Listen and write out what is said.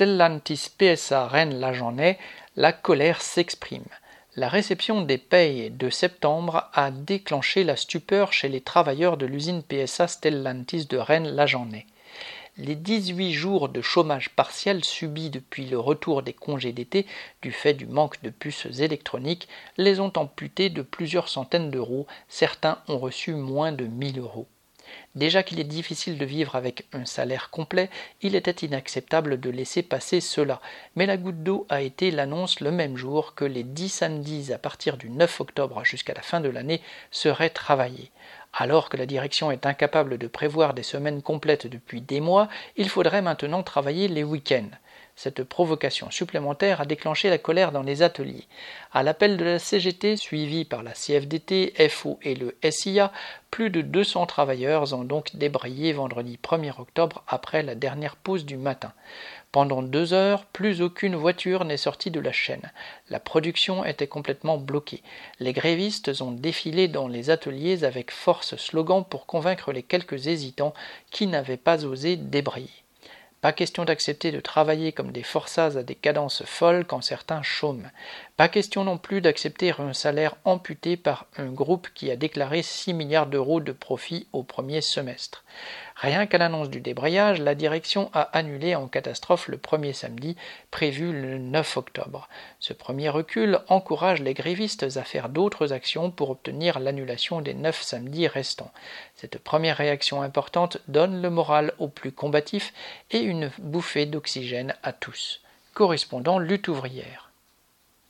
Stellantis PSA Rennes-La la colère s'exprime. La réception des payes de septembre a déclenché la stupeur chez les travailleurs de l'usine PSA Stellantis de Rennes-La Les 18 jours de chômage partiel subis depuis le retour des congés d'été du fait du manque de puces électroniques les ont amputés de plusieurs centaines d'euros, certains ont reçu moins de 1000 euros. Déjà qu'il est difficile de vivre avec un salaire complet, il était inacceptable de laisser passer cela. Mais la goutte d'eau a été l'annonce le même jour que les dix samedis à partir du 9 octobre jusqu'à la fin de l'année seraient travaillés. Alors que la direction est incapable de prévoir des semaines complètes depuis des mois, il faudrait maintenant travailler les week-ends. Cette provocation supplémentaire a déclenché la colère dans les ateliers. À l'appel de la CGT, suivi par la CFDT, FO et le SIA, plus de 200 travailleurs ont donc débrayé vendredi 1er octobre après la dernière pause du matin. Pendant deux heures, plus aucune voiture n'est sortie de la chaîne. La production était complètement bloquée. Les grévistes ont défilé dans les ateliers avec force slogan pour convaincre les quelques hésitants qui n'avaient pas osé débrayer. Pas question d'accepter de travailler comme des forçats à des cadences folles quand certains chôment. Pas question non plus d'accepter un salaire amputé par un groupe qui a déclaré 6 milliards d'euros de profit au premier semestre. Rien qu'à l'annonce du débrayage, la direction a annulé en catastrophe le premier samedi, prévu le 9 octobre. Ce premier recul encourage les grévistes à faire d'autres actions pour obtenir l'annulation des neuf samedis restants. Cette première réaction importante donne le moral aux plus combatifs et une bouffée d'oxygène à tous. Correspondant lutte ouvrière.